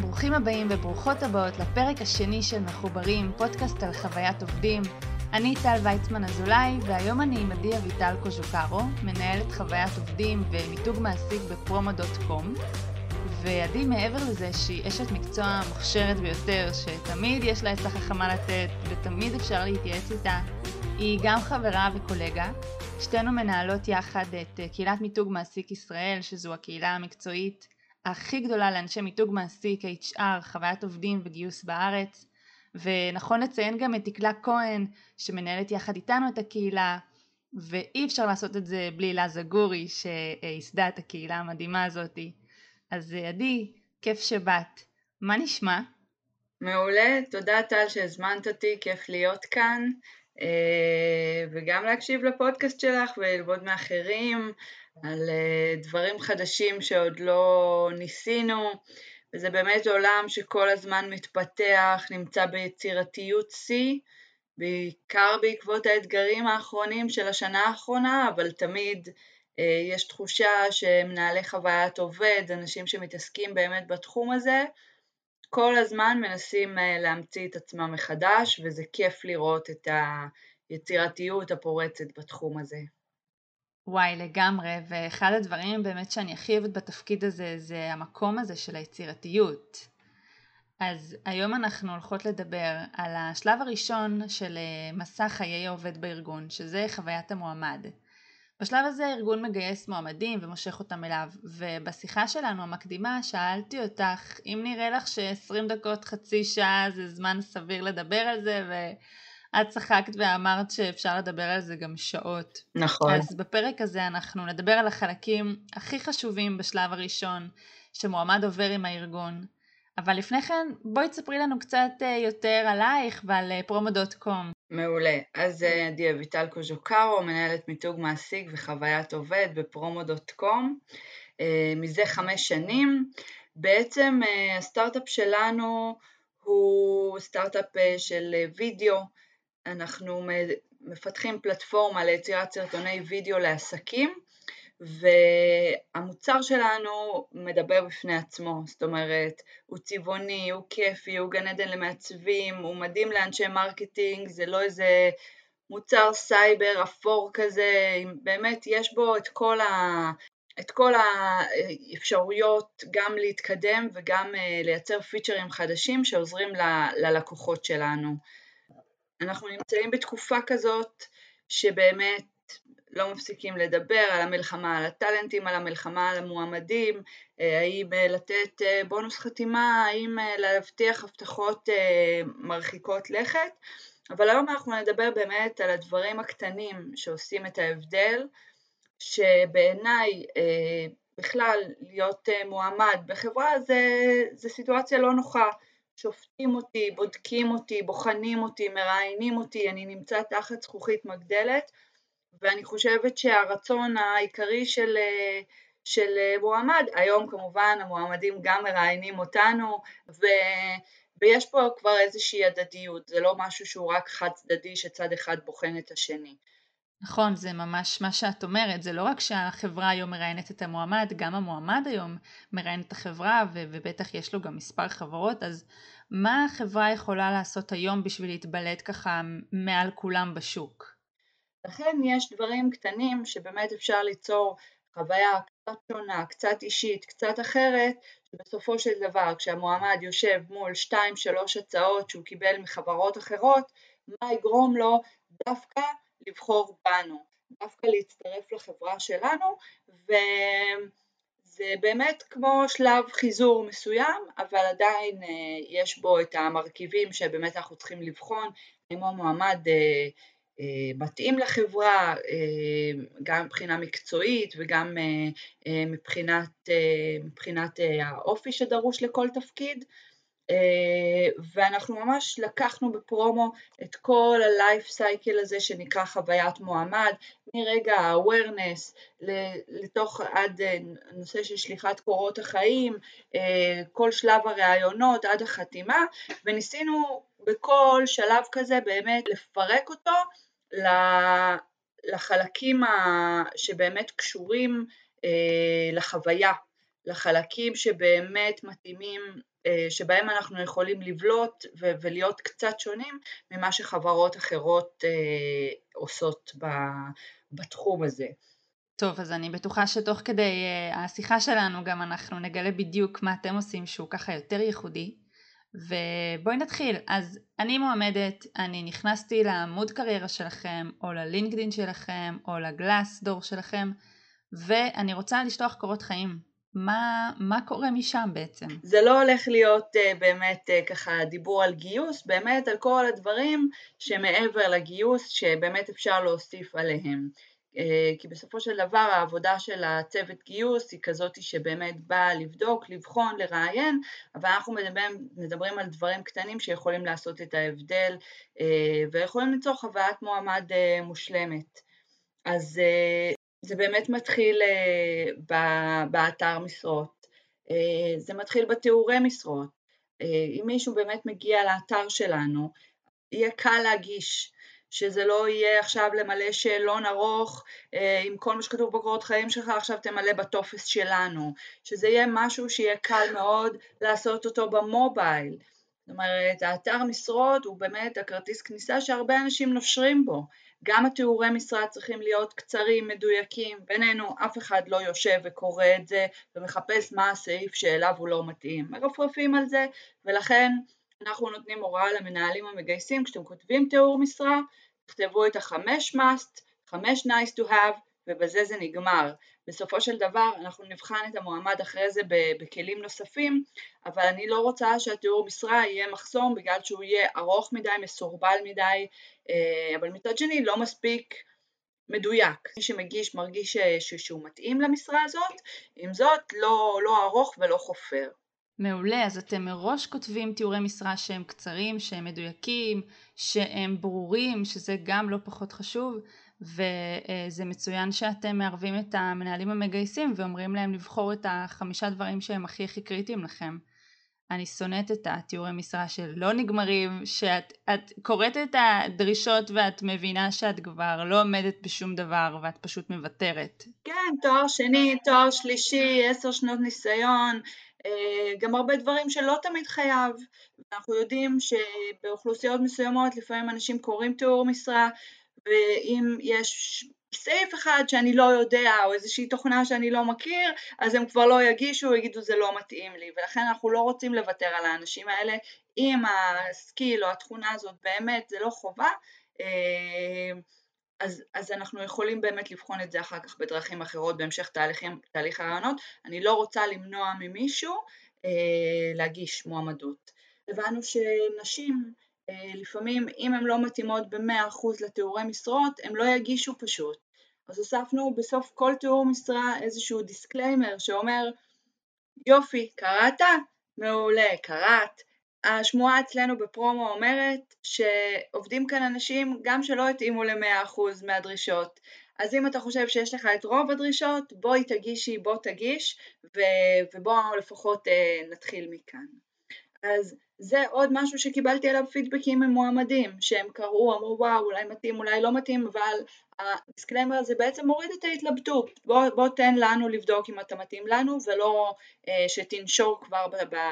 ברוכים הבאים וברוכות הבאות לפרק השני של מחוברים, פודקאסט על חוויית עובדים. אני טל ויצמן אזולאי, והיום אני עם עדי אביטל קוז'וקרו, מנהלת חוויית עובדים ומיתוג מעסיק בפרומו.קום. ועדי מעבר לזה שהיא אשת מקצוע מוכשרת ביותר, שתמיד יש לה עצה חכמה לתת ותמיד אפשר להתייעץ איתה, היא גם חברה וקולגה. שתינו מנהלות יחד את קהילת מיתוג מעסיק ישראל, שזו הקהילה המקצועית הכי גדולה לאנשי מיתוג מעסיק, HR, חוויית עובדים וגיוס בארץ. ונכון לציין גם את דקלה כהן שמנהלת יחד איתנו את הקהילה ואי אפשר לעשות את זה בלי הילה זגורי שייסדה את הקהילה המדהימה הזאתי. אז עדי, כיף שבאת. מה נשמע? מעולה, תודה טל שהזמנת אותי, כיף להיות כאן אה, וגם להקשיב לפודקאסט שלך וללמוד מאחרים על אה, דברים חדשים שעוד לא ניסינו. וזה באמת עולם שכל הזמן מתפתח, נמצא ביצירתיות שיא, בעיקר בעקבות האתגרים האחרונים של השנה האחרונה, אבל תמיד אה, יש תחושה שמנהלי חוויית עובד, אנשים שמתעסקים באמת בתחום הזה, כל הזמן מנסים אה, להמציא את עצמם מחדש, וזה כיף לראות את היצירתיות הפורצת בתחום הזה. וואי, לגמרי, ואחד הדברים באמת שאני הכי אוהבת בתפקיד הזה זה המקום הזה של היצירתיות. אז היום אנחנו הולכות לדבר על השלב הראשון של אה, מסע חיי העובד בארגון, שזה חוויית המועמד. בשלב הזה הארגון מגייס מועמדים ומושך אותם אליו, ובשיחה שלנו המקדימה שאלתי אותך אם נראה לך ש-20 דקות, חצי שעה זה זמן סביר לדבר על זה. את צחקת ואמרת שאפשר לדבר על זה גם שעות. נכון. אז בפרק הזה אנחנו נדבר על החלקים הכי חשובים בשלב הראשון שמועמד עובר עם הארגון. אבל לפני כן בואי תספרי לנו קצת אה, יותר עלייך ועל פרומו.קום. אה, מעולה. אז אה, עדי אביטל קוז'וקרו, מנהלת מיתוג מעסיק וחוויית עובד בפרומו.קום מזה חמש שנים. בעצם הסטארט-אפ שלנו הוא סטארט-אפ של וידאו אנחנו מפתחים פלטפורמה ליצירת סרטוני וידאו לעסקים והמוצר שלנו מדבר בפני עצמו, זאת אומרת הוא צבעוני, הוא כיפי, הוא גן עדן למעצבים, הוא מדהים לאנשי marketing, זה לא איזה מוצר סייבר אפור כזה, באמת יש בו את כל, ה, את כל האפשרויות גם להתקדם וגם אה, לייצר פיצ'רים חדשים שעוזרים ללקוחות שלנו. אנחנו נמצאים בתקופה כזאת שבאמת לא מפסיקים לדבר על המלחמה על הטאלנטים, על המלחמה על המועמדים, אה, האם אה, לתת אה, בונוס חתימה, האם להבטיח הבטחות מרחיקות לכת, אבל היום אנחנו נדבר באמת על הדברים הקטנים שעושים את ההבדל, שבעיניי בכלל להיות מועמד בחברה זה, זה סיטואציה לא נוחה, שופטים אותי, בודקים אותי, בוחנים אותי, מראיינים אותי, אני נמצא תחת זכוכית מגדלת ואני חושבת שהרצון העיקרי של, של מועמד, היום כמובן המועמדים גם מראיינים אותנו ו, ויש פה כבר איזושהי הדדיות, זה לא משהו שהוא רק חד צדדי שצד אחד בוחן את השני. נכון, זה ממש מה שאת אומרת, זה לא רק שהחברה היום מראיינת את המועמד, גם המועמד היום מראיין את החברה ו- ובטח יש לו גם מספר חברות, אז מה החברה יכולה לעשות היום בשביל להתבלט ככה מעל כולם בשוק? לכן יש דברים קטנים שבאמת אפשר ליצור חוויה קצת שונה, קצת אישית, קצת אחרת, שבסופו של דבר כשהמועמד יושב מול שתיים שלוש הצעות שהוא קיבל מחברות אחרות, מה יגרום לו דווקא לבחור בנו, דווקא להצטרף לחברה שלנו וזה באמת כמו שלב חיזור מסוים אבל עדיין אה, יש בו את המרכיבים שבאמת אנחנו צריכים לבחון אם המועמד אה, אה, מתאים לחברה גם מבחינה מקצועית וגם מבחינת, מבחינת האופי שדרוש לכל תפקיד ואנחנו ממש לקחנו בפרומו את כל ה-life cycle הזה שנקרא חוויית מועמד, מרגע ה-awareness לתוך עד אה, נושא של שליחת קורות החיים, אה, כל שלב הראיונות עד החתימה, וניסינו בכל שלב כזה באמת לפרק אותו לחלקים שבאמת קשורים לחוויה, לחלקים שבאמת מתאימים אה, שבהם אנחנו יכולים לבלוט ולהיות קצת שונים ממה שחברות אחרות אה, עושות בתחום הזה. טוב, אז אני בטוחה שתוך כדי השיחה שלנו גם אנחנו נגלה בדיוק מה אתם עושים שהוא ככה יותר ייחודי. ובואי נתחיל. אז אני מועמדת, אני נכנסתי לעמוד קריירה שלכם, או ללינקדין שלכם, או לגלאס דור שלכם, ואני רוצה לשלוח קורות חיים. מה, מה קורה משם בעצם? זה לא הולך להיות uh, באמת uh, ככה דיבור על גיוס, באמת על כל הדברים שמעבר לגיוס שבאמת אפשר להוסיף עליהם. אה, כי בסופו של דבר העבודה של הצוות גיוס היא כזאת שבאמת באה לבדוק, לבחון, לראיין, אבל אנחנו מדברים, מדברים על דברים קטנים שיכולים לעשות את ההבדל אה, ויכולים ליצור חוויית מועמד אה, מושלמת. אז זה באמת מתחיל באתר משרות, זה מתחיל בתיאורי משרות. אם מישהו באמת מגיע לאתר שלנו, יהיה קל להגיש שזה לא יהיה עכשיו למלא שאלון ארוך אה, עם כל מה שכתוב בקורות חיים שלך, עכשיו תמלא בטופס שלנו, שזה יהיה משהו שיהיה קל מאוד לעשות אותו במובייל. זאת אומרת, האתר משרות הוא באמת הכרטיס כניסה שהרבה אנשים נושרים בו. גם התיאורי משרה צריכים להיות קצרים, מדויקים, בינינו אף אחד לא יושב וקורא את זה ומחפש מה הסעיף שאליו הוא לא מתאים. מרפרפים על זה, ולכן אנחנו נותנים הוראה למנהלים המגייסים, כשאתם כותבים תיאור משרה, תכתבו את החמש must, חמש nice to have, ובזה זה נגמר. בסופו של דבר אנחנו נבחן את המועמד אחרי זה בכלים נוספים, אבל אני לא רוצה שהתיאור משרה יהיה מחסום בגלל שהוא יהיה ארוך מדי, מסורבל מדי, אה, אבל מצד שני לא מספיק מדויק. מי שמגיש מרגיש שהוא מתאים למשרה הזאת, עם זאת לא, לא ארוך ולא חופר. מעולה, אז אתם מראש כותבים תיאורי משרה שהם קצרים, שהם מדויקים, שהם ברורים, שזה גם לא פחות חשוב, וזה מצוין שאתם מערבים את המנהלים המגייסים ואומרים להם לבחור את החמישה דברים שהם הכי הכי קריטיים לכם. אני שונאת את התיאורי משרה שלא נגמרים, שאת קוראת את הדרישות ואת מבינה שאת כבר לא עומדת בשום דבר ואת פשוט מוותרת. כן, תואר שני, תואר שלישי, עשר שנות ניסיון, אה, גם הרבה דברים שלא תמיד חייב, אנחנו יודעים שבאוכלוסיות מסוימות לפעמים אנשים קוראים תיאור משרה ואם יש סעיף אחד שאני לא יודע או איזושהי תוכנה שאני לא מכיר אז הם כבר לא יגישו, יגידו זה לא מתאים לי ולכן אנחנו לא רוצים לוותר על האנשים האלה אם הסקיל או התכונה הזאת באמת זה לא חובה אה, אז, אז אנחנו יכולים באמת לבחון את זה אחר כך בדרכים אחרות בהמשך תהליכים, תהליך הרעיונות. אני לא רוצה למנוע ממישהו אה, להגיש מועמדות. הבנו שנשים לפעמים אם הן לא מתאימות במאה אחוז לתיאורי משרות הן לא יגישו פשוט. אז הוספנו בסוף כל תיאור משרה איזשהו disclaimer שאומר יופי, קראת? מעולה, קראת, השמועה אצלנו בפרומו אומרת שעובדים כאן אנשים גם שלא התאימו ל-100% מהדרישות. אז אם אתה חושב שיש לך את רוב הדרישות, בואי תגישי, בוא תגיש, ובואו לפחות אה, נתחיל מכאן. אז זה עוד משהו שקיבלתי עליו פידבקים ממועמדים, שהם קראו, אמרו וואו אולי מתאים, אולי לא מתאים, אבל ה disclaimer הזה בעצם מוריד את ההתלבטות, בוא, בוא תן לנו לבדוק אם אתה מתאים לנו ולא אה, שתנשור כבר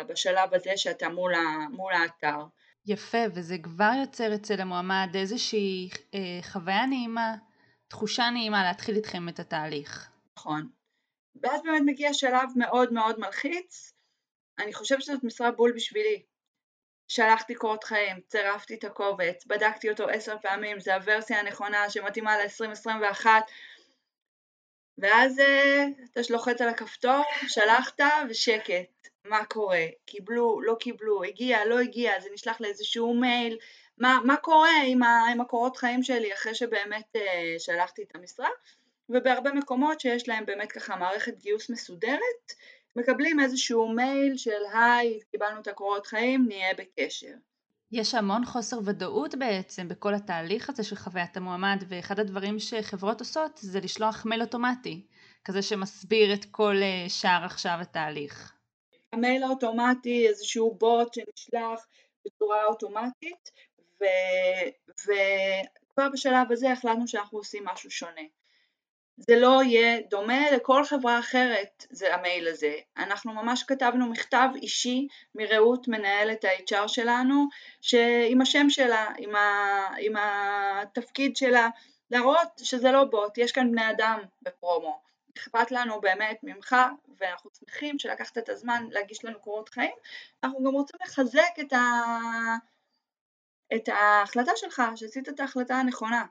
בשלב הזה שאתה מול, ה, מול האתר. יפה, וזה כבר יוצר אצל המועמד איזושהי אה, חוויה נעימה, תחושה נעימה להתחיל איתכם את התהליך. נכון. ואז באמת מגיע שלב מאוד מאוד מלחיץ, אני חושבת שזאת משרה בול בשבילי. שלחתי קורות חיים, צירפתי את הקובץ, בדקתי אותו עשר פעמים, זה הוורסיה הנכונה שמתאימה ל-2021 ואז אה, אתה לוחץ על הכפתור, שלחת ושקט, מה קורה? קיבלו, לא קיבלו, הגיע, לא הגיע, זה נשלח לאיזשהו מייל, מה, מה קורה עם, ה, עם הקורות חיים שלי אחרי שבאמת uh, שלחתי את המשרה ובהרבה מקומות שיש להם באמת ככה מערכת גיוס מסודרת מקבלים איזשהו מייל של היי, קיבלנו את הקורות חיים, נהיה בקשר. יש המון חוסר ודאות בעצם בכל התהליך הזה של חוויית המועמד ואחד הדברים שחברות עושות זה לשלוח מייל אוטומטי כזה שמסביר את כל אה, שאר עכשיו התהליך. המייל האוטומטי איזשהו בוט שנשלח בצורה אוטומטית ו... וכבר בשלב הזה החלטנו שאנחנו עושים משהו שונה. זה לא יהיה דומה לכל חברה אחרת, זה המייל הזה. אנחנו ממש כתבנו מכתב אישי מרעות מנהלת ה-HR שלנו, שעם השם שלה, עם, ה, עם התפקיד שלה, להראות שזה לא בוט, יש כאן בני אדם בפרומו. אכפת לנו באמת ממך, ואנחנו שמחים שלקחת את הזמן להגיש לנו קורות חיים. אנחנו גם רוצים לחזק את, ה... את ההחלטה שלך, שעשית את ההחלטה הנכונה.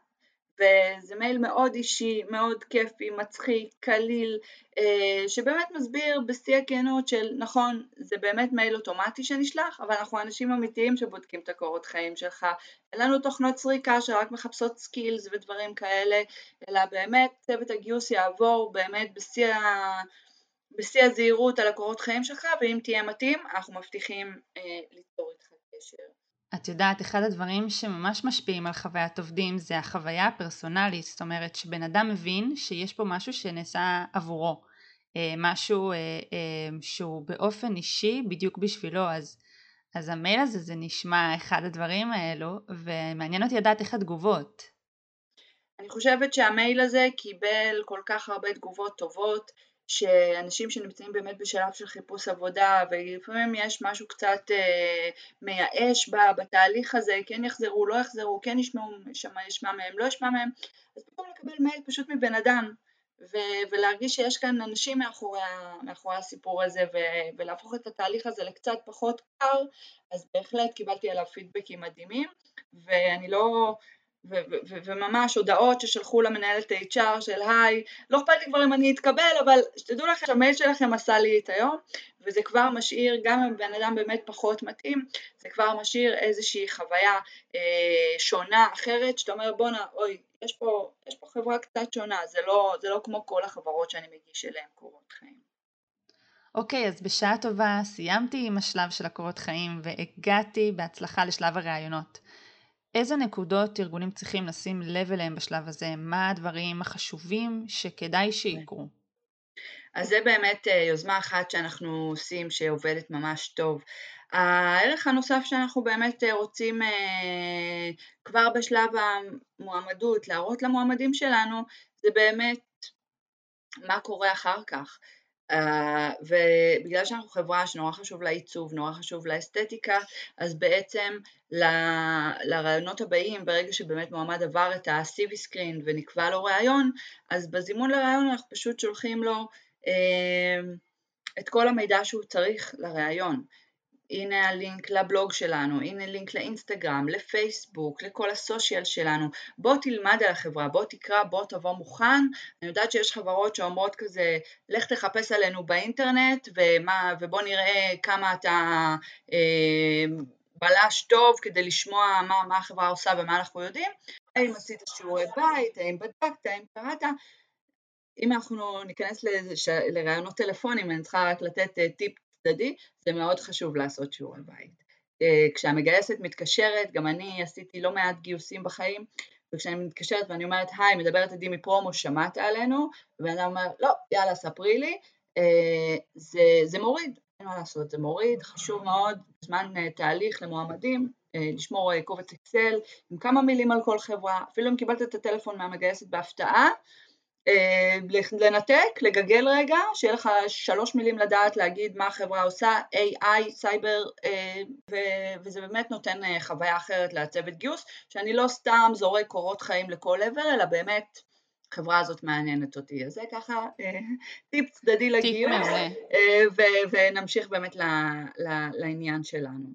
וזה מייל מאוד אישי, מאוד כיפי, מצחיק, קליל, אה, שבאמת מסביר בשיא הכנות של נכון, זה באמת מייל אוטומטי שנשלח, אבל אנחנו אנשים אמיתיים שבודקים את הקורות חיים שלך. אין לנו תוכנות סריקה שרק מחפשות סקילס ודברים כאלה, אלא באמת צוות הגיוס יעבור באמת בשיא הזהירות על הקורות חיים שלך, ואם תהיה מתאים, אנחנו מבטיחים אה, ליצור איתך קשר. את יודעת, אחד הדברים שממש משפיעים על חוויית עובדים זה החוויה הפרסונלית, זאת אומרת שבן אדם מבין שיש פה משהו שנעשה עבורו, אה, משהו אה, אה, שהוא באופן אישי בדיוק בשבילו, אז, אז המייל הזה זה נשמע אחד הדברים האלו, ומעניין אותי לדעת איך התגובות. אני חושבת שהמייל הזה קיבל כל כך הרבה תגובות טובות, שאנשים שנמצאים באמת בשלב של חיפוש עבודה ולפעמים יש משהו קצת אה, מייאש בתהליך הזה, כן יחזרו, לא יחזרו, כן ישמעו, שמה ישמע מהם, לא ישמע מהם, אז פתאום לקבל מייל פשוט מבן אדם ו- ולהרגיש שיש כאן אנשים מאחורי, מאחורי הסיפור הזה ו- ולהפוך את התהליך הזה לקצת פחות קר, אז בהחלט קיבלתי עליו פידבקים מדהימים ואני לא וממש הודעות ששלחו למנהלת HR של היי, לא אכפת לי כבר אם אני אתקבל, אבל שתדעו לכם שהמייל שלכם עשה לי את היום, וזה כבר משאיר, גם אם בן אדם באמת פחות מתאים, זה כבר משאיר איזושהי חוויה אה, שונה, אחרת, שאתה אומר בואנה, אוי, יש פה, יש פה חברה קצת שונה, זה לא, זה לא כמו כל החברות שאני מגיש אליהן קורות חיים. אוקיי, okay, אז בשעה טובה סיימתי עם השלב של הקורות חיים והגעתי בהצלחה לשלב הראיונות. איזה נקודות ארגונים צריכים לשים לב אליהם בשלב הזה? מה הדברים החשובים שכדאי שיקרו? אז זה באמת אה, יוזמה אחת שאנחנו עושים שעובדת ממש טוב. הערך הנוסף שאנחנו באמת אה, רוצים אה, כבר בשלב המועמדות להראות למועמדים שלנו זה באמת מה קורה אחר כך. Uh, ובגלל שאנחנו חברה שנורא חשוב לה עיצוב, נורא חשוב לה אסתטיקה, אז בעצם ל, לרעיונות הבאים, ברגע שבאמת מועמד עבר את ה-CV screen ונקבע לו רעיון, אז בזימון לרעיון אנחנו פשוט שולחים לו uh, את כל המידע שהוא צריך לרעיון. הנה הלינק לבלוג שלנו, הנה לינק לאינסטגרם, לפייסבוק, לכל הסושיאל שלנו, בוא תלמד על החברה, בוא תקרא, בוא תבוא מוכן, אני יודעת שיש חברות שאומרות כזה, לך תחפש עלינו באינטרנט ומה, ובוא נראה כמה אתה אה, בלש טוב כדי לשמוע מה, מה החברה עושה ומה אנחנו יודעים, האם עשית שיעורי בית, האם בדקת, האם קראת, אם אנחנו ניכנס לרעיונות טלפונים, אני צריכה רק לתת אה, טיפ צדדי, זה מאוד חשוב לעשות שיעורי בית. אה, כשהמגייסת מתקשרת, גם אני עשיתי לא מעט גיוסים בחיים, וכשאני מתקשרת ואני אומרת, היי, מדברת עדי מפרומו, שמעת עלינו? ובן אדם אומר, לא, יאללה, ספרי לי, אה, זה, זה מוריד, אין מה לעשות, זה מוריד, חשוב מאוד, בזמן אה, תהליך למועמדים, לשמור קובץ אקסל עם כמה מילים על כל חברה, אפילו אם קיבלת את הטלפון מהמגייסת בהפתעה, לנתק, לגגל רגע, שיהיה לך שלוש מילים לדעת להגיד מה החברה עושה, AI, סייבר, אה, וזה באמת נותן אה, חוויה אחרת לצוות גיוס, שאני לא סתם זורק קורות חיים לכל עבר, אלא באמת החברה הזאת מעניינת אותי. אז זה ככה טיפ צדדי לגיוס, ונמשיך באמת לעניין שלנו.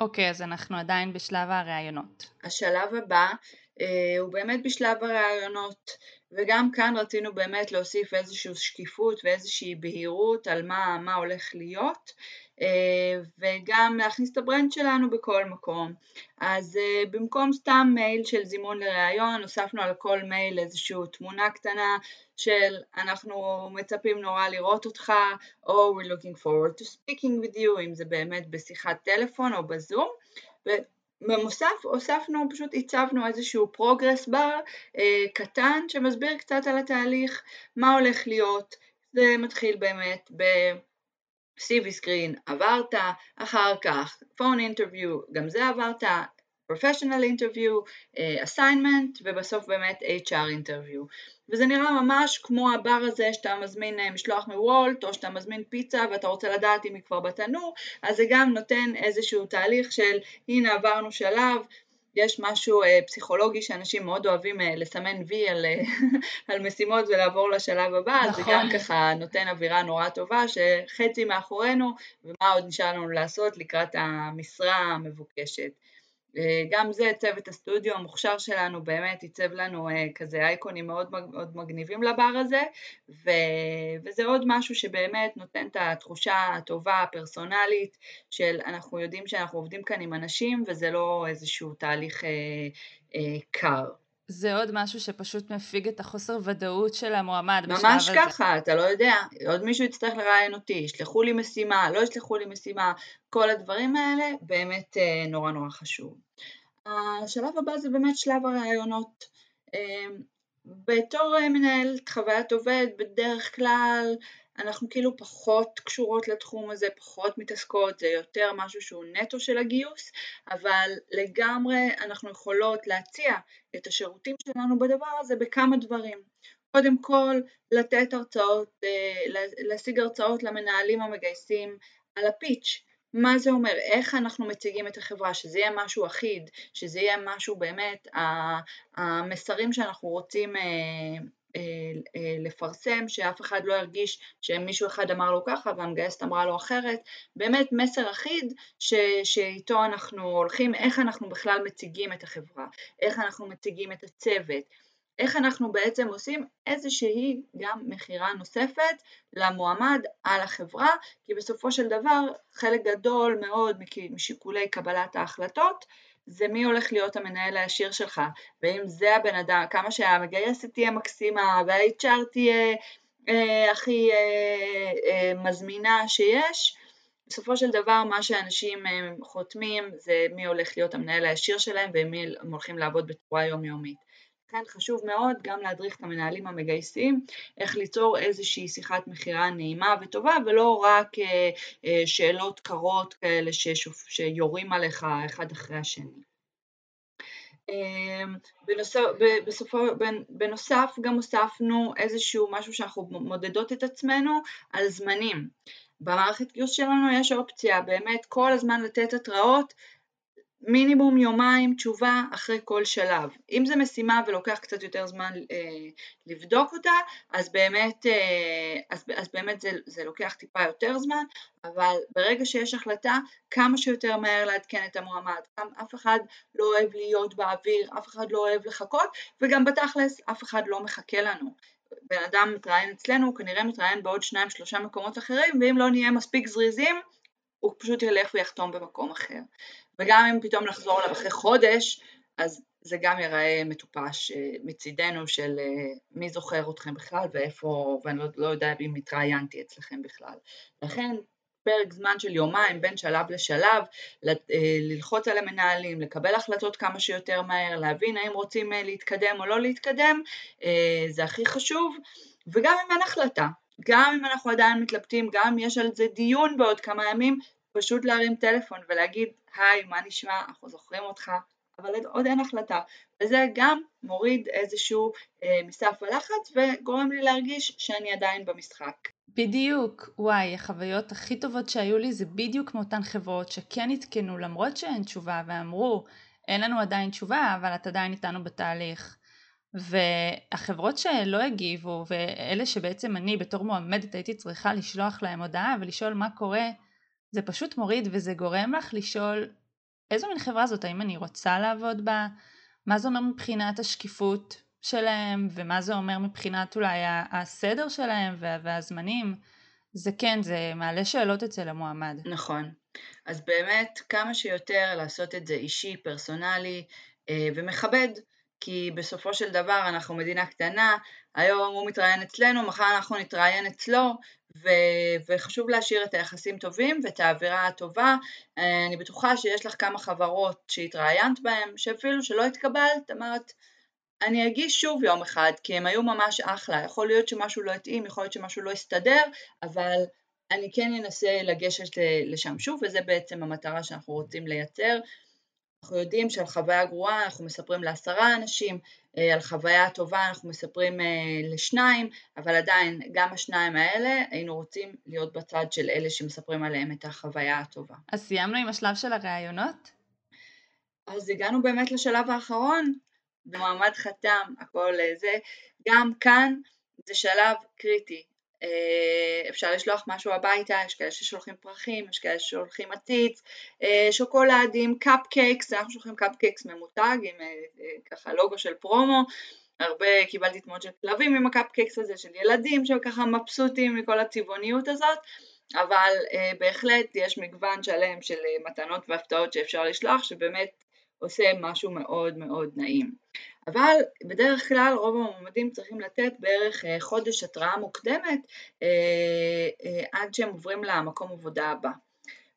אוקיי, okay, אז אנחנו עדיין בשלב הראיונות. השלב הבא הוא באמת בשלב הראיונות. וגם כאן רצינו באמת להוסיף איזושהי שקיפות ואיזושהי בהירות על מה, מה הולך להיות אה, וגם להכניס את ה brand שלנו בכל מקום. אז אה, במקום סתם מייל של זימון לראיון, הוספנו על כל מייל איזושהי תמונה קטנה של אנחנו מצפים נורא לראות אותך, או we're looking forward to speaking with you, אם זה באמת בשיחת טלפון או בזום. במוסף הוספנו, פשוט הצבנו איזשהו progress bar אה, קטן שמסביר קצת על התהליך, מה הולך להיות, זה מתחיל באמת ב... CV screen עברת, אחר כך phone interview, גם זה עברת, professional interview, uh, assignment ובסוף באמת HR interview. וזה נראה ממש כמו הבר הזה שאתה מזמין uh, משלוח מוולט או שאתה מזמין פיצה ואתה רוצה לדעת אם היא כבר בתנור, אז זה גם נותן איזשהו תהליך של הנה עברנו שלב, יש משהו אה, פסיכולוגי שאנשים מאוד אוהבים אה, לסמן וי על, אה, על משימות ולעבור לשלב הבא, נכון. אז זה גם ככה נותן אווירה נורא טובה שחצי מאחורינו ומה עוד נשאר לנו לעשות לקראת המשרה המבוקשת. אה, גם זה צוות הסטודיו המוכשר שלנו באמת ייצב לנו אה, כזה אייקונים מאוד מאוד מגניבים לבר הזה ו... וזה עוד משהו שבאמת נותן את התחושה הטובה הפרסונלית של אנחנו יודעים שאנחנו עובדים כאן עם אנשים וזה לא איזשהו תהליך אה, אה, קר. זה עוד משהו שפשוט מפיג את החוסר ודאות של המועמד בשלב הזה. ממש ככה, אתה לא יודע, עוד מישהו יצטרך לראיין אותי, ישלחו לי משימה, לא ישלחו לי משימה, כל הדברים האלה באמת אה, נורא נורא חשוב. השלב הבא זה באמת שלב הראיונות. אה, בתור אה, מנהלת חוויית עובד, בדרך כלל אנחנו כאילו פחות קשורות לתחום הזה, פחות מתעסקות, זה יותר משהו שהוא נטו של הגיוס, אבל לגמרי אנחנו יכולות להציע את השירותים שלנו בדבר הזה בכמה דברים. קודם כל, לתת הרצאות, אה, להשיג הרצאות למנהלים המגייסים על הפיץ', מה זה אומר, איך אנחנו מציגים את החברה, שזה יהיה משהו אחיד, שזה יהיה משהו באמת, המסרים שאנחנו רוצים אה, לפרסם, שאף אחד לא ירגיש שמישהו אחד אמר לו ככה והמגייסת אמרה לו אחרת, באמת מסר אחיד ש, שאיתו אנחנו הולכים, איך אנחנו בכלל מציגים את החברה, איך אנחנו מציגים את הצוות, איך אנחנו בעצם עושים איזושהי גם מכירה נוספת למועמד על החברה, כי בסופו של דבר חלק גדול מאוד משיקולי קבלת ההחלטות זה מי הולך להיות המנהל הישיר שלך, ואם זה הבן אדם, כמה שהמגייסת תהיה מקסימה וה-HR תהיה אה, הכי אה, אה, מזמינה שיש, בסופו של דבר מה שאנשים אה, חותמים זה מי הולך להיות המנהל הישיר שלהם ומי הולכים לעבוד בצורה יומיומית. לכן חשוב מאוד גם להדריך את המנהלים המגייסים איך ליצור איזושהי שיחת מכירה נעימה וטובה ולא רק אה, אה, שאלות קרות כאלה ששופ, שיורים עליך אחד אחרי השני. אמ, בנוסף, בנוסף גם הוספנו איזשהו משהו שאנחנו מודדות את עצמנו על זמנים. במערכת גיוס שלנו יש אופציה באמת כל הזמן לתת התראות מינימום יומיים תשובה אחרי כל שלב. אם זו משימה ולוקח קצת יותר זמן אה, לבדוק אותה, אז באמת, אה, אז, אז באמת זה, זה לוקח טיפה יותר זמן, אבל ברגע שיש החלטה, כמה שיותר מהר לעדכן את המועמד. אף אחד לא אוהב להיות באוויר, אף אחד לא אוהב לחכות, וגם בתכלס אף אחד לא מחכה לנו. בן אדם מתראיין אצלנו, הוא כנראה מתראיין בעוד שניים שלושה מקומות אחרים, ואם לא נהיה מספיק זריזים, הוא פשוט ילך ויחתום במקום אחר. וגם אם פתאום נחזור אליו אחרי חודש, אז זה גם ייראה מטופש אה, מצידנו של אה, מי זוכר אתכם בכלל ואיפה, ואני לא, לא יודע אם התראיינתי אצלכם בכלל. לכן פרק זמן של יומיים בין שלב לשלב, אה, ללחוץ על המנהלים, לקבל החלטות כמה שיותר מהר, להבין האם רוצים להתקדם או לא להתקדם, זה הכי חשוב, וגם אם אין החלטה, גם אם אנחנו עדיין מתלבטים, גם אם יש על זה דיון בעוד כמה ימים, פשוט להרים טלפון ולהגיד היי מה נשמע אנחנו זוכרים אותך אבל עוד אין החלטה וזה גם מוריד איזשהו אה, מסף הלחץ וגורם לי להרגיש שאני עדיין במשחק. בדיוק, וואי, החוויות הכי טובות שהיו לי זה בדיוק מאותן חברות שכן עדכנו למרות שאין תשובה ואמרו אין לנו עדיין תשובה אבל את עדיין איתנו בתהליך. והחברות שלא הגיבו ואלה שבעצם אני בתור מועמדת הייתי צריכה לשלוח להם הודעה ולשאול מה קורה זה פשוט מוריד וזה גורם לך לשאול איזו מין חברה זאת, האם אני רוצה לעבוד בה, מה זה אומר מבחינת השקיפות שלהם? ומה זה אומר מבחינת אולי הסדר שלהם והזמנים, זה כן, זה מעלה שאלות אצל המועמד. נכון, אז באמת כמה שיותר לעשות את זה אישי, פרסונלי אה, ומכבד. כי בסופו של דבר אנחנו מדינה קטנה, היום הוא מתראיין אצלנו, מחר אנחנו נתראיין אצלו, ו- וחשוב להשאיר את היחסים טובים ואת האווירה הטובה. אני בטוחה שיש לך כמה חברות שהתראיינת בהן, שאפילו שלא התקבלת, אמרת, אני אגיש שוב יום אחד, כי הם היו ממש אחלה, יכול להיות שמשהו לא התאים, יכול להיות שמשהו לא יסתדר, אבל אני כן אנסה לגשת לשם שוב, וזה בעצם המטרה שאנחנו רוצים לייצר. אנחנו יודעים שעל חוויה גרועה אנחנו מספרים לעשרה אנשים, אה, על חוויה טובה אנחנו מספרים אה, לשניים, אבל עדיין גם השניים האלה היינו רוצים להיות בצד של אלה שמספרים עליהם את החוויה הטובה. אז סיימנו עם השלב של הראיונות? אז הגענו באמת לשלב האחרון, המועמד חתם, הכל אה, זה, גם כאן זה שלב קריטי, אפשר לשלוח משהו הביתה, יש כאלה ששולחים פרחים, יש כאלה ששולחים עציץ, אה, שוקולדים, קפקייקס, אנחנו שולחים קפקייקס ממותג עם ככה לוגו של פרומו, הרבה קיבלתי תמונות של כלבים עם הקפקייקס הזה, של ילדים שככה מבסוטים מכל הצבעוניות הזאת, אבל בהחלט יש מגוון שלם של מתנות והפתעות שאפשר לשלוח, שבאמת עושה משהו מאוד מאוד נעים. אבל בדרך כלל רוב המועמדים צריכים לתת בערך אה, חודש התראה מוקדמת אה, אה, עד שהם עוברים למקום עבודה הבא.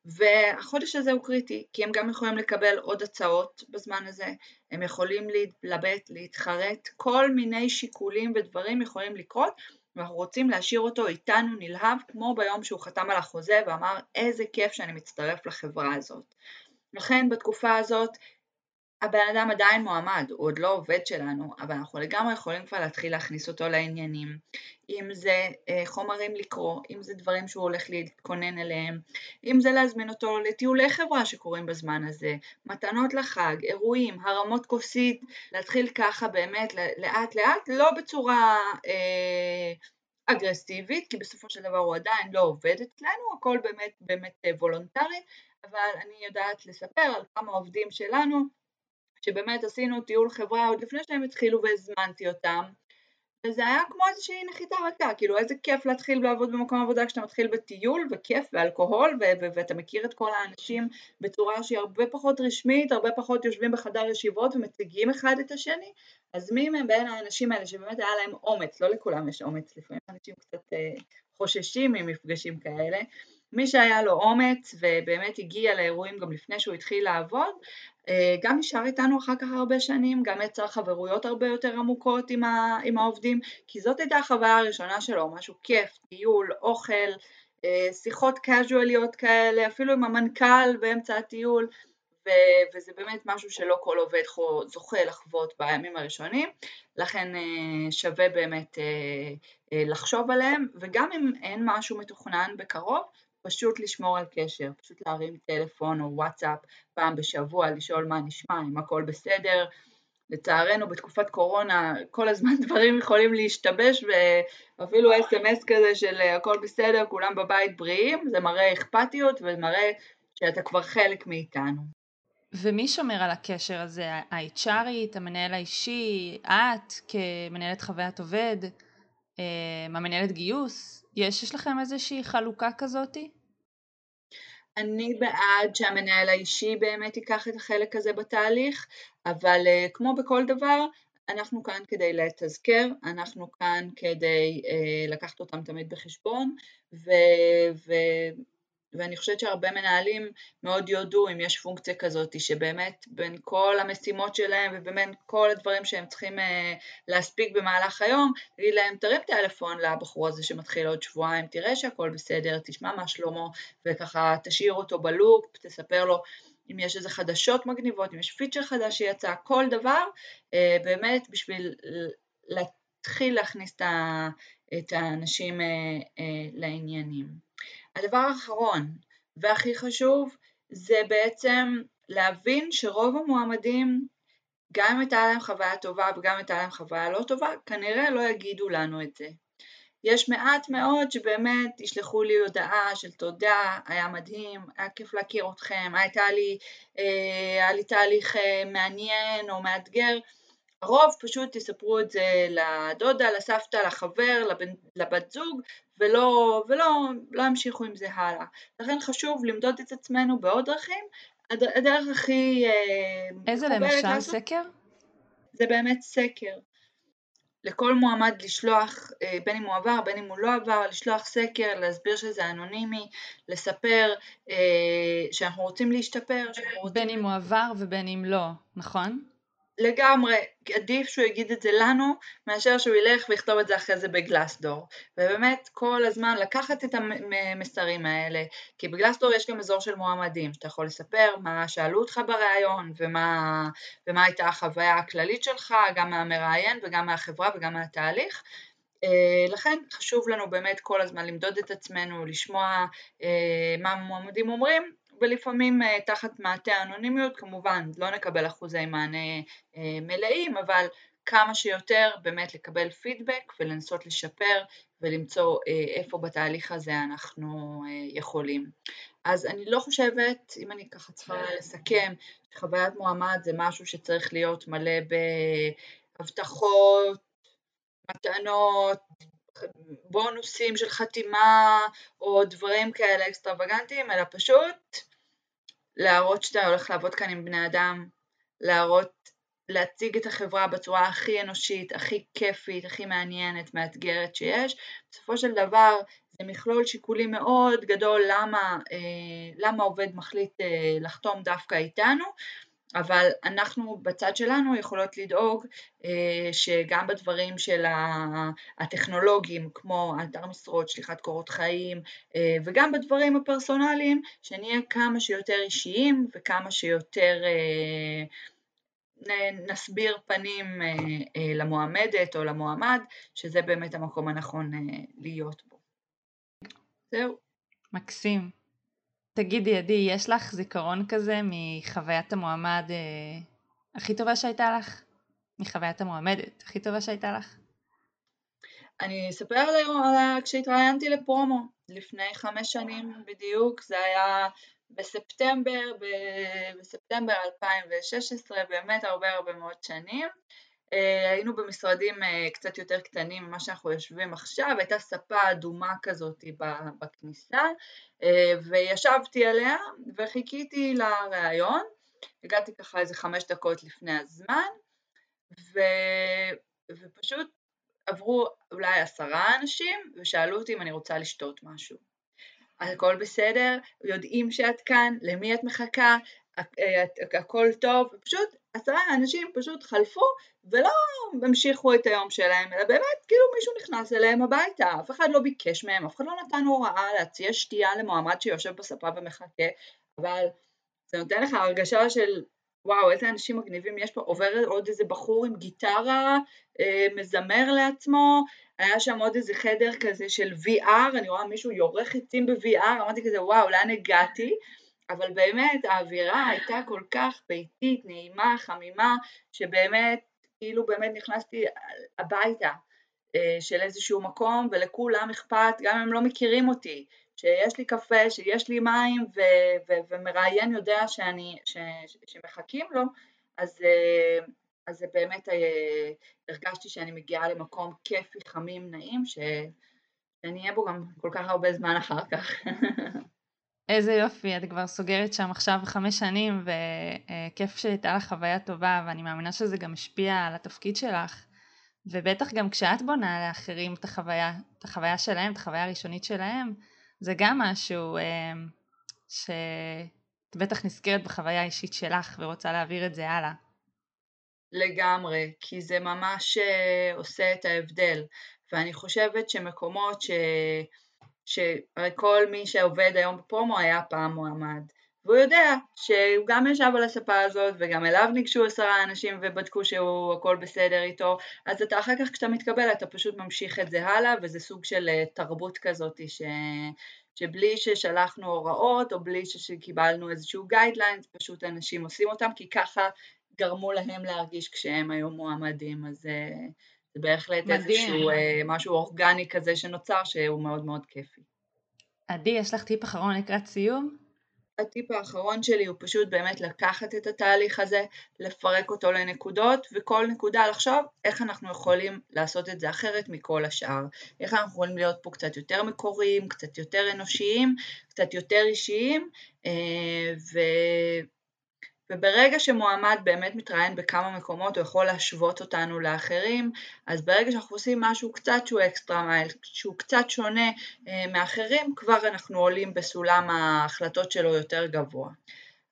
והחודש הזה הוא קריטי, כי הם גם יכולים לקבל עוד הצעות בזמן הזה, הם יכולים להתלבט, להתחרט, כל מיני שיקולים ודברים יכולים לקרות, ואנחנו רוצים להשאיר אותו איתנו נלהב, כמו ביום שהוא חתם על החוזה ואמר איזה כיף שאני מצטרף לחברה הזאת. לכן בתקופה הזאת הבן אדם עדיין מועמד, הוא עוד לא עובד שלנו, אבל אנחנו לגמרי יכולים כבר להתחיל להכניס אותו לעניינים. אם זה אה, חומרים לקרוא, אם זה דברים שהוא הולך להתכונן אליהם, אם זה להזמין אותו לטיולי חברה שקורים בזמן הזה, מתנות לחג, אירועים, הרמות כוסית, להתחיל ככה באמת לאט לאט, לא בצורה אה, אגרסיבית, כי בסופו של דבר הוא עדיין לא עובד אצלנו, הכל באמת באמת אה, וולונטרי, אבל אני יודעת לספר על כמה עובדים שלנו שבאמת עשינו טיול חברה עוד לפני שהם התחילו והזמנתי אותם וזה היה כמו איזושהי נחיתה רכה, כאילו איזה כיף להתחיל לעבוד במקום עבודה כשאתה מתחיל בטיול וכיף ואלכוהול ו- ו- ואתה מכיר את כל האנשים בצורה שהיא הרבה פחות רשמית, הרבה פחות יושבים בחדר ישיבות ומציגים אחד את השני, אז מי מהם בין האנשים האלה שבאמת היה להם אומץ, לא לכולם יש אומץ, לפעמים אנשים קצת אה, חוששים ממפגשים כאלה, מי שהיה לו אומץ ובאמת הגיע לאירועים גם לפני שהוא התחיל לעבוד, גם נשאר איתנו אחר כך הרבה שנים, גם יצר חברויות הרבה יותר עמוקות עם, ה, עם העובדים, כי זאת הייתה החוויה הראשונה שלו, משהו כיף, טיול, אוכל, אה, שיחות קאז'ואליות כאלה, אפילו עם המנכ"ל באמצע הטיול, ו- וזה באמת משהו שלא כל עובד זוכה לחוות בימים הראשונים, לכן אה, שווה באמת לחשוב עליהם, וגם אם אין משהו מתוכנן בקרוב, פשוט לשמור על קשר, פשוט להרים טלפון או וואטסאפ פעם בשבוע, לשאול מה נשמע, אם הכל בסדר. לצערנו בתקופת קורונה כל הזמן דברים יכולים להשתבש ואפילו אס.אם.אס כזה של הכל בסדר, כולם בבית בריאים, זה מראה אכפתיות ומראה שאתה כבר חלק מאיתנו. ומי שומר על הקשר הזה? ה-HRית, המנהל האישי, את כמנהלת חוויית עובד, אה, המנהלת גיוס? יש, יש לכם איזושהי חלוקה כזאתי? אני בעד שהמנהל האישי באמת ייקח את החלק הזה בתהליך, אבל uh, כמו בכל דבר, אנחנו כאן כדי לתזכר, אנחנו כאן כדי uh, לקחת אותם תמיד בחשבון, ו... ו- ואני חושבת שהרבה מנהלים מאוד יודו אם יש פונקציה כזאת שבאמת בין כל המשימות שלהם ובין כל הדברים שהם צריכים אה, להספיק במהלך היום, תגיד להם תרים טלפון לבחור הזה שמתחיל עוד שבועיים, תראה שהכל בסדר, תשמע מה שלמה וככה תשאיר אותו בלופ, תספר לו אם יש איזה חדשות מגניבות, אם יש פיצ'ר חדש שיצא, כל דבר אה, באמת בשביל להתחיל להכניס את האנשים אה, לעניינים. הדבר האחרון והכי חשוב זה בעצם להבין שרוב המועמדים גם אם הייתה להם חוויה טובה וגם אם הייתה להם חוויה לא טובה כנראה לא יגידו לנו את זה. יש מעט מאוד שבאמת ישלחו לי הודעה של תודה, היה מדהים, היה כיף להכיר אתכם, הייתה לי, אה, היה לי תהליך אה, מעניין או מאתגר הרוב פשוט יספרו את זה לדודה, לסבתא, לחבר, לבן, לבת זוג, ולא, ולא לא ימשיכו עם זה הלאה. לכן חשוב למדוד את עצמנו בעוד דרכים. הדרך הכי... אה, איזה למשל לעשות, סקר? זה באמת סקר. לכל מועמד לשלוח, אה, בין אם הוא עבר, בין אם הוא לא עבר, לשלוח סקר, להסביר שזה אנונימי, לספר אה, שאנחנו רוצים להשתפר. בין אם הוא עבר ובין אם לא, נכון? לגמרי, עדיף שהוא יגיד את זה לנו, מאשר שהוא ילך ויכתוב את זה אחרי זה בגלסדור. ובאמת כל הזמן לקחת את המסרים האלה, כי בגלסדור יש גם אזור של מועמדים, שאתה יכול לספר מה שאלו אותך בריאיון, ומה, ומה הייתה החוויה הכללית שלך, גם מהמראיין וגם מהחברה וגם מהתהליך. אה, לכן חשוב לנו באמת כל הזמן למדוד את עצמנו, לשמוע אה, מה המועמדים אומרים, ולפעמים אה, תחת מעטה האנונימיות כמובן לא נקבל אחוזי מענה מלאים, אבל כמה שיותר באמת לקבל פידבק ולנסות לשפר ולמצוא איפה בתהליך הזה אנחנו יכולים. אז אני לא חושבת, אם אני ככה צריכה לסכם, שחוויית מועמד זה משהו שצריך להיות מלא בהבטחות מתנות, בונוסים של חתימה או דברים כאלה אקסטרווגנטיים, אלא פשוט להראות שאתה הולך לעבוד כאן עם בני אדם, להראות, להציג את החברה בצורה הכי אנושית, הכי כיפית, הכי מעניינת, מאתגרת שיש. בסופו של דבר זה מכלול שיקולים מאוד גדול למה, אה, למה עובד מחליט אה, לחתום דווקא איתנו, אבל אנחנו בצד שלנו יכולות לדאוג אה, שגם בדברים של הטכנולוגיים כמו אתר משרות, שליחת קורות חיים אה, וגם בדברים הפרסונליים שנהיה כמה שיותר אישיים וכמה שיותר אה, נסביר פנים למועמדת או למועמד שזה באמת המקום הנכון להיות בו. זהו. מקסים. תגידי, עדי, יש לך זיכרון כזה מחוויית המועמד אה, הכי טובה שהייתה לך? מחוויית המועמדת הכי טובה שהייתה לך? אני אספר על כשהתראיינתי לפרומו לפני חמש שנים בדיוק, זה היה בספטמבר, בספטמבר 2016, באמת הרבה הרבה מאוד שנים. אה, היינו במשרדים אה, קצת יותר קטנים ממה שאנחנו יושבים עכשיו, הייתה ספה אדומה כזאת בכניסה אה, וישבתי עליה וחיכיתי לראיון, הגעתי ככה איזה חמש דקות לפני הזמן ו... ופשוט עברו אולי עשרה אנשים ושאלו אותי אם אני רוצה לשתות משהו. הכל בסדר, יודעים שאת כאן, למי את מחכה, הכל טוב, ופשוט עשרה אנשים פשוט חלפו ולא המשיכו את היום שלהם, אלא באמת כאילו מישהו נכנס אליהם הביתה, אף אחד לא ביקש מהם, אף אחד לא נתן הוראה להציע שתייה למועמד שיושב בספה ומחכה, אבל זה נותן לך הרגשה של וואו איזה אנשים מגניבים יש פה, עובר עוד איזה בחור עם גיטרה, אה, מזמר לעצמו, היה שם עוד איזה חדר כזה של VR, אני רואה מישהו יורך עצים ב-VR, אמרתי כזה וואו לאן הגעתי, אבל באמת האווירה הייתה כל כך ביתית, נעימה, חמימה, שבאמת, כאילו באמת נכנסתי הביתה אה, של איזשהו מקום ולכולם אכפת, גם אם הם לא מכירים אותי, שיש לי קפה, שיש לי מים ו- ו- ומראיין יודע שאני, ש- ש- שמחכים לו, אז, אה, אז זה באמת אה, הרגשתי שאני מגיעה למקום כיפי, חמים, נעים, ש- שאני אהיה בו גם כל כך הרבה זמן אחר כך. איזה יופי, את כבר סוגרת שם עכשיו חמש שנים וכיף שהייתה לך חוויה טובה ואני מאמינה שזה גם השפיע על התפקיד שלך ובטח גם כשאת בונה לאחרים את החוויה, את החוויה שלהם, את החוויה הראשונית שלהם זה גם משהו אה, שאת בטח נזכרת בחוויה האישית שלך ורוצה להעביר את זה הלאה. לגמרי, כי זה ממש אה, עושה את ההבדל ואני חושבת שמקומות ש... שהרי כל מי שעובד היום בפרומו היה פעם מועמד. והוא יודע שהוא גם ישב על הספה הזאת וגם אליו ניגשו עשרה אנשים ובדקו שהוא הכל בסדר איתו. אז אתה אחר כך כשאתה מתקבל אתה פשוט ממשיך את זה הלאה וזה סוג של אה, תרבות כזאת ש... שבלי ששלחנו הוראות או בלי שקיבלנו איזשהו guidelines פשוט אנשים עושים אותם כי ככה גרמו להם להרגיש כשהם היו מועמדים. אז אה, זה בהחלט מדהים. איזשהו אה, משהו אורגני כזה שנוצר שהוא מאוד מאוד כיפי. עדי, יש לך טיפ אחרון לקראת סיום? הטיפ האחרון שלי הוא פשוט באמת לקחת את התהליך הזה, לפרק אותו לנקודות, וכל נקודה לחשוב איך אנחנו יכולים לעשות את זה אחרת מכל השאר. איך אנחנו יכולים להיות פה קצת יותר מקוריים, קצת יותר אנושיים, קצת יותר אישיים, אה, ו... וברגע שמועמד באמת מתראיין בכמה מקומות הוא יכול להשוות אותנו לאחרים, אז ברגע שאנחנו עושים משהו קצת שהוא אקסטרה מייל, שהוא קצת שונה אה, מאחרים, כבר אנחנו עולים בסולם ההחלטות שלו יותר גבוה.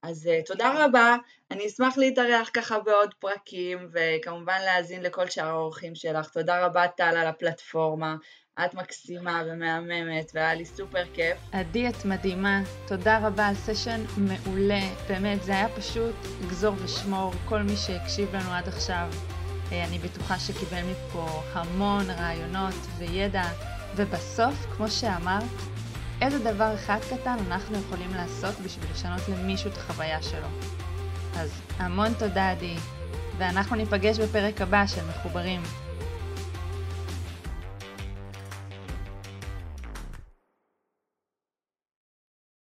אז uh, תודה רבה, אני אשמח להתארח ככה בעוד פרקים, וכמובן להאזין לכל שאר האורחים שלך. תודה רבה טל על הפלטפורמה, את מקסימה ומהממת, והיה לי סופר כיף. עדי, את מדהימה, תודה רבה על סשן מעולה, באמת, זה היה פשוט גזור ושמור, כל מי שהקשיב לנו עד עכשיו, אה, אני בטוחה שקיבל מפה המון רעיונות וידע, ובסוף, כמו שאמרת, איזה דבר אחד קטן אנחנו יכולים לעשות בשביל לשנות למישהו את החוויה שלו. אז המון תודה עדי, ואנחנו ניפגש בפרק הבא של מחוברים.